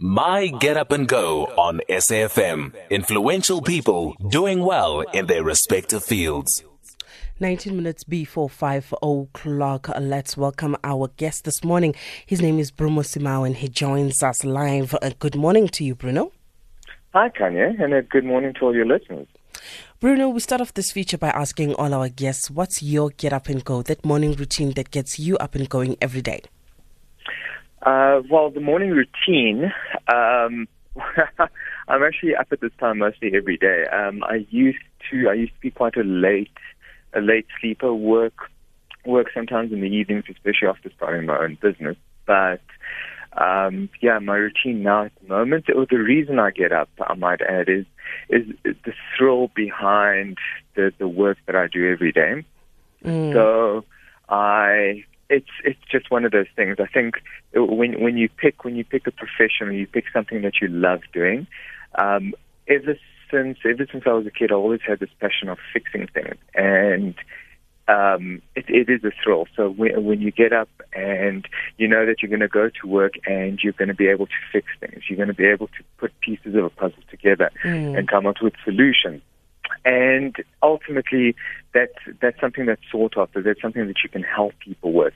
My Get Up and Go on SAFM. Influential people doing well in their respective fields. 19 minutes before 5 o'clock. Let's welcome our guest this morning. His name is Bruno Simao and he joins us live. Uh, good morning to you, Bruno. Hi, Kanya, and a good morning to all your listeners. Bruno, we start off this feature by asking all our guests what's your get up and go, that morning routine that gets you up and going every day? Uh, well, the morning routine, um, I'm actually up at this time mostly every day. Um, I used to, I used to be quite a late, a late sleeper, work, work sometimes in the evenings, especially after starting my own business. But, um, yeah, my routine now at the moment, or the reason I get up, I might add, is, is the thrill behind the, the work that I do every day. Mm. So I it's it's just one of those things. I think when when you pick when you pick a profession, you pick something that you love doing. Um, ever since ever since I was a kid, I always had this passion of fixing things, and um, it, it is a thrill. So when, when you get up and you know that you're going to go to work and you're going to be able to fix things, you're going to be able to put pieces of a puzzle together mm. and come up with solutions and ultimately that's that's something that's sought after. That's something that you can help people with,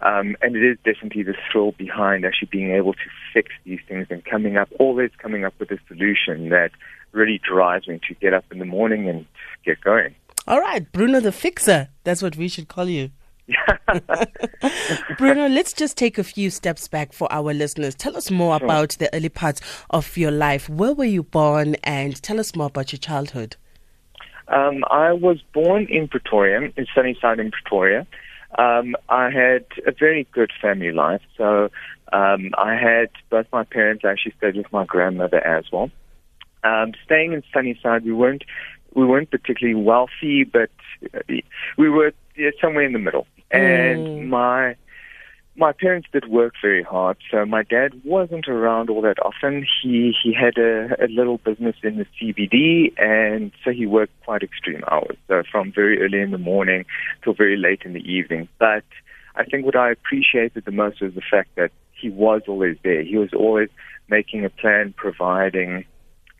um, and it is definitely the thrill behind actually being able to fix these things and coming up always coming up with a solution that really drives me to get up in the morning and get going. All right, Bruno the Fixer. That's what we should call you. Bruno, let's just take a few steps back for our listeners. Tell us more sure. about the early parts of your life. Where were you born, and tell us more about your childhood. Um, I was born in Pretoria, in Sunnyside in Pretoria. Um, I had a very good family life. So um, I had both my parents. Actually stayed with my grandmother as well. Um, staying in Sunnyside, we weren't we weren't particularly wealthy, but uh, we were yeah, somewhere in the middle. And mm. my my parents did work very hard, so my dad wasn't around all that often. He he had a, a little business in the CBD, and so he worked quite extreme hours, so from very early in the morning till very late in the evening. But I think what I appreciated the most was the fact that he was always there. He was always making a plan, providing,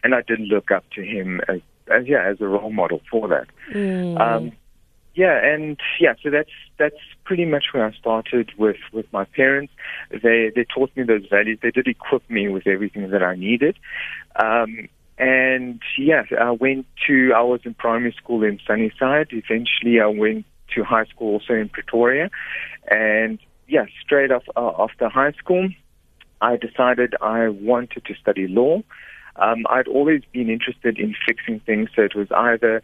and I did look up to him as, as yeah as a role model for that. Mm. Um, yeah, and yeah, so that's that's pretty much where I started with with my parents. They they taught me those values. They did equip me with everything that I needed. Um, and yeah, I went to I was in primary school in Sunnyside. Eventually, I went to high school also in Pretoria, and yeah, straight off uh, after high school, I decided I wanted to study law. Um, I'd always been interested in fixing things, so it was either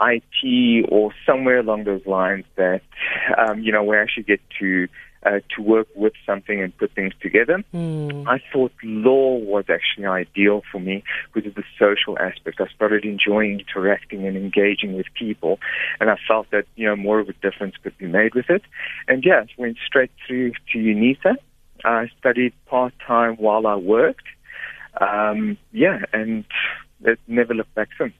IT or somewhere along those lines that um, you know we actually get to uh, to work with something and put things together. Mm. I thought law was actually ideal for me because of the social aspect. I started enjoying interacting and engaging with people, and I felt that you know more of a difference could be made with it. And yeah, went straight through to UNISA. I studied part time while I worked. Um, yeah, and it never looked back since.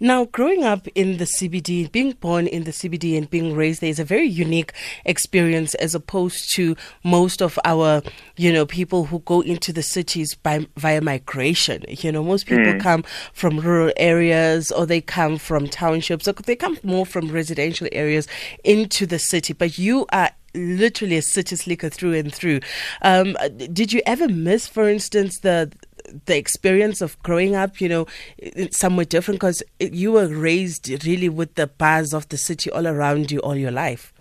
Now, growing up in the CBD, being born in the CBD and being raised there is a very unique experience as opposed to most of our, you know, people who go into the cities by via migration. You know, most people mm. come from rural areas or they come from townships or they come more from residential areas into the city. But you are literally a city slicker through and through. Um, did you ever miss, for instance, the the experience of growing up, you know, somewhere different because you were raised really with the buzz of the city all around you all your life.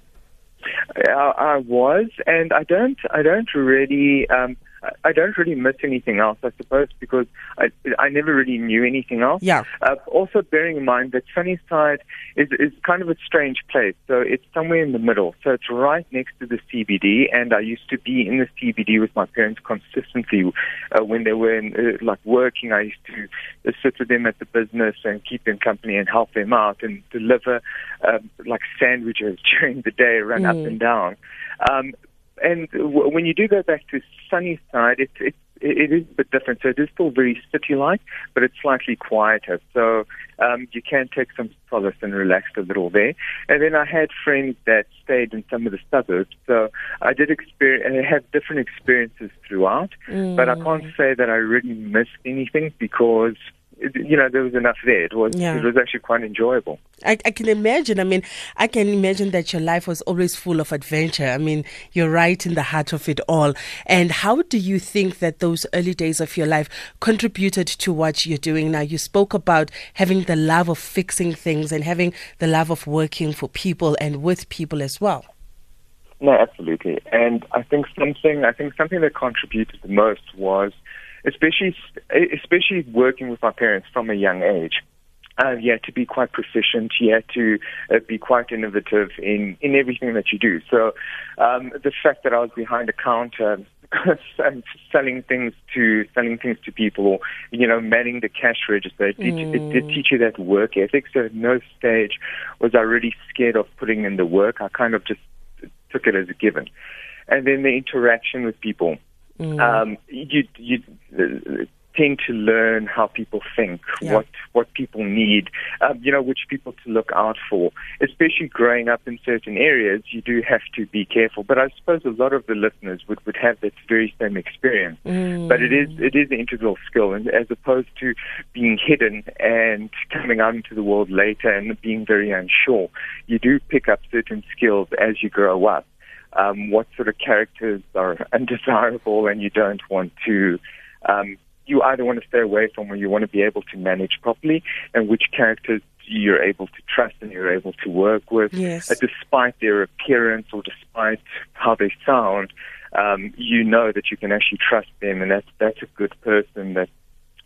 I, was, and I don't, I don't really. Um, I don't really miss anything else, I suppose, because I, I never really knew anything else. Yeah. Uh, also, bearing in mind that Sunnyside is, is kind of a strange place. So it's somewhere in the middle. So it's right next to the CBD, and I used to be in the CBD with my parents consistently uh, when they were in, uh, like working. I used to uh, sit with them at the business and keep them company and help them out and deliver um, like sandwiches during the day, run mm. up and down. Um, and w- when you do go back to Sunnyside, it's it, it is a bit different. So it is still very city-like, but it's slightly quieter. So um, you can take some solace and relax a little there. And then I had friends that stayed in some of the suburbs. So I did experience, had different experiences throughout, mm. but I can't say that I really missed anything because you know, there was enough there. It was yeah. it was actually quite enjoyable. I, I can imagine. I mean, I can imagine that your life was always full of adventure. I mean, you're right in the heart of it all. And how do you think that those early days of your life contributed to what you're doing now? You spoke about having the love of fixing things and having the love of working for people and with people as well. No, absolutely. And I think something I think something that contributed the most was especially especially working with my parents from a young age. Uh, you had to be quite proficient. You had to uh, be quite innovative in, in everything that you do. So um, the fact that I was behind a counter and selling things to selling things to people, or you know, manning the cash register, it, mm. it, it did teach you that work ethic. So at no stage was I really scared of putting in the work. I kind of just took it as a given. And then the interaction with people. Mm. Um, you you uh, tend to learn how people think, yeah. what what people need, um, you know, which people to look out for. Especially growing up in certain areas, you do have to be careful. But I suppose a lot of the listeners would, would have that very same experience. Mm. But it is it is an integral skill, and as opposed to being hidden and coming out into the world later and being very unsure, you do pick up certain skills as you grow up um, what sort of characters are undesirable and you don't want to, um, you either want to stay away from or you want to be able to manage properly, and which characters you're able to trust and you're able to work with, yes. uh, despite their appearance or despite how they sound. Um, you know that you can actually trust them, and that's that's a good person that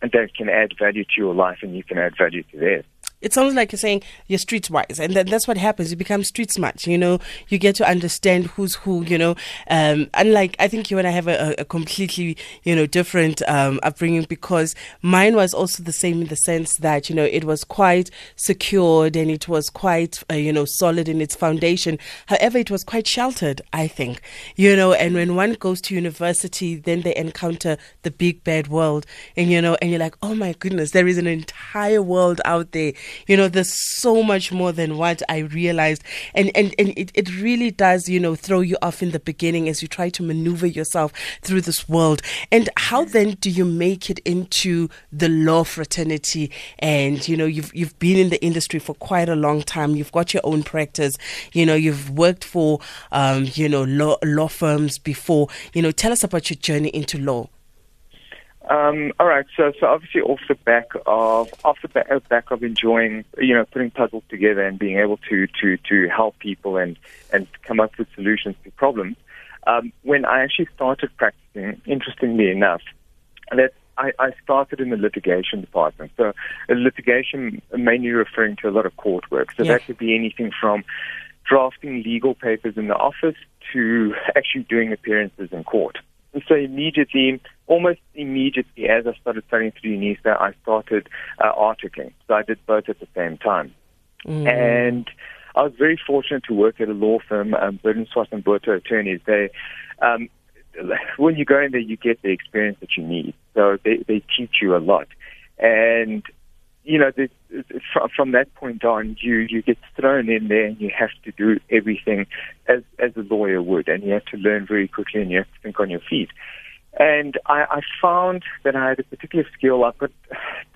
that can add value to your life, and you can add value to theirs it sounds like you're saying you're streetwise, and that's what happens. You become street smart. You know, you get to understand who's who. You know, um, unlike I think you and I have a, a completely you know different um, upbringing because mine was also the same in the sense that you know it was quite secured and it was quite uh, you know solid in its foundation. However, it was quite sheltered. I think you know, and when one goes to university, then they encounter the big bad world, and you know, and you're like, oh my goodness, there is an entire world out there you know, there's so much more than what I realized. And, and, and it, it really does, you know, throw you off in the beginning as you try to maneuver yourself through this world. And how then do you make it into the law fraternity? And, you know, you've, you've been in the industry for quite a long time. You've got your own practice. You know, you've worked for, um, you know, law, law firms before. You know, tell us about your journey into law. Um, all right, so so obviously off the back of off the back, uh, back of enjoying you know putting puzzles together and being able to to to help people and and come up with solutions to problems. Um, when I actually started practicing, interestingly enough, that I, I started in the litigation department. So litigation mainly referring to a lot of court work. So yeah. that could be anything from drafting legal papers in the office to actually doing appearances in court. And so immediately, almost immediately as I started studying through UNISA, I started uh, articling. So I did both at the same time. Mm. And I was very fortunate to work at a law firm, um, Burden Swart and Boto Attorneys. They, um, when you go in there, you get the experience that you need. So they, they teach you a lot. And you know, from that point on, you you get thrown in there and you have to do everything as as a lawyer would, and you have to learn very quickly and you have to think on your feet. And I, I found that I had a particular skill. I put,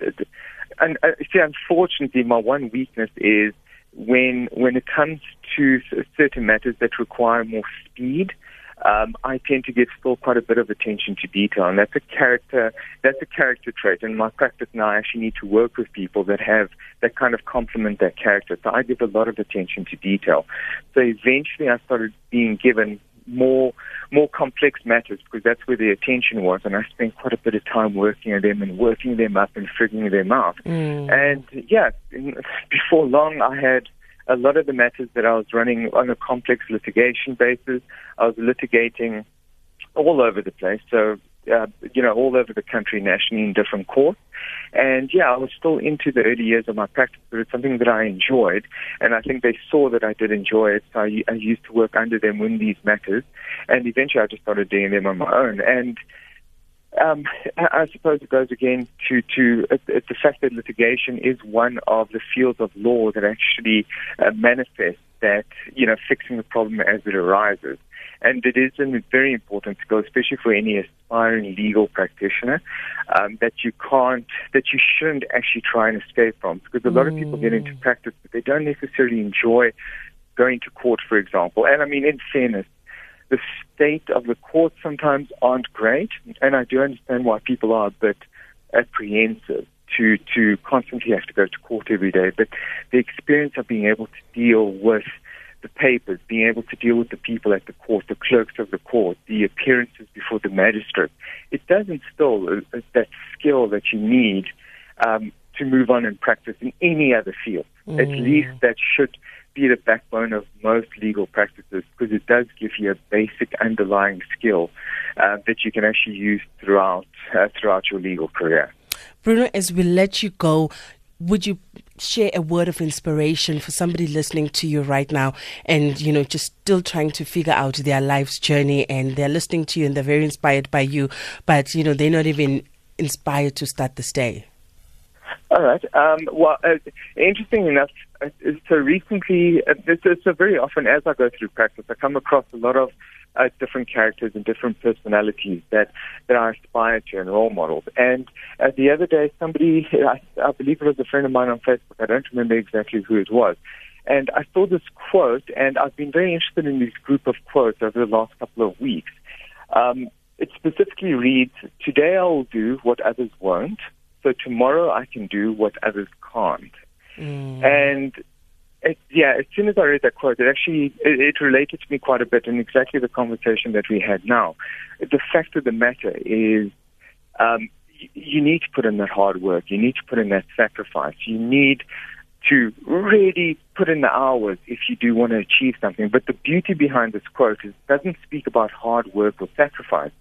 and uh, see, unfortunately, my one weakness is when when it comes to certain matters that require more speed um, I tend to give still quite a bit of attention to detail, and that's a character that's a character trait. In my practice now, I actually need to work with people that have that kind of complement that character. So I give a lot of attention to detail. So eventually, I started being given more more complex matters because that's where the attention was, and I spent quite a bit of time working on them and working them up and figuring them out. Mm. And yeah, before long, I had a lot of the matters that I was running on a complex litigation basis, I was litigating all over the place. So, uh, you know, all over the country, nationally in different courts. And yeah, I was still into the early years of my practice, but it's something that I enjoyed. And I think they saw that I did enjoy it. So I, I used to work under them in these matters. And eventually I just started doing them on my own. And um, I suppose it goes again to, to uh, the fact that litigation is one of the fields of law that actually uh, manifests that, you know, fixing the problem as it arises. And it is a very important to go, especially for any aspiring legal practitioner, um, that you can't, that you shouldn't actually try and escape from. Because a lot of people get into mm. practice, but they don't necessarily enjoy going to court, for example. And I mean, in fairness, the state of the courts sometimes aren't great, and I do understand why people are a bit apprehensive to to constantly have to go to court every day. But the experience of being able to deal with the papers, being able to deal with the people at the court, the clerks of the court, the appearances before the magistrate, it does instill uh, that skill that you need um, to move on and practice in any other field. Mm. At least that should be the backbone of most legal practices because it does give you a basic underlying skill uh, that you can actually use throughout uh, throughout your legal career. Bruno, as we let you go, would you share a word of inspiration for somebody listening to you right now and you know just still trying to figure out their life's journey and they're listening to you and they're very inspired by you but you know they're not even inspired to start this day all right. Um, well, uh, interesting enough, uh, so recently, uh, so very often as I go through practice, I come across a lot of uh, different characters and different personalities that, that I aspire to and role models. And uh, the other day, somebody, I, I believe it was a friend of mine on Facebook, I don't remember exactly who it was, and I saw this quote, and I've been very interested in this group of quotes over the last couple of weeks. Um, it specifically reads, Today I will do what others won't, so tomorrow I can do what others can't. Mm. And it, yeah, as soon as I read that quote, it actually it, it related to me quite a bit in exactly the conversation that we had now. The fact of the matter is, um, you, you need to put in that hard work. You need to put in that sacrifice. You need to really put in the hours if you do want to achieve something. But the beauty behind this quote is it doesn't speak about hard work or sacrifice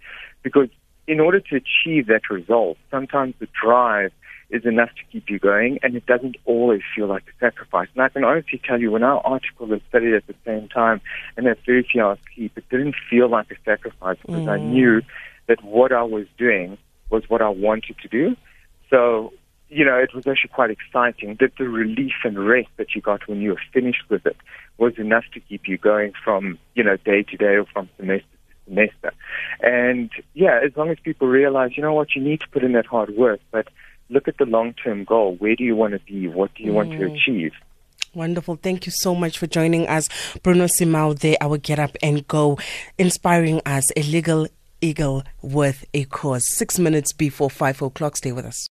because in order to achieve that result, sometimes the drive is enough to keep you going, and it doesn't always feel like a sacrifice. And I can honestly tell you, when our article was studied at the same time and very few hours sleep, it didn't feel like a sacrifice because mm. I knew that what I was doing was what I wanted to do. So, you know, it was actually quite exciting that the relief and rest that you got when you were finished with it was enough to keep you going from, you know, day to day or from semester semester. And yeah, as long as people realize, you know what, you need to put in that hard work, but look at the long term goal. Where do you want to be? What do you mm. want to mm. achieve? Wonderful. Thank you so much for joining us. Bruno Simao there, our Get Up and Go, inspiring us a legal eagle with a cause. Six minutes before five o'clock. Stay with us.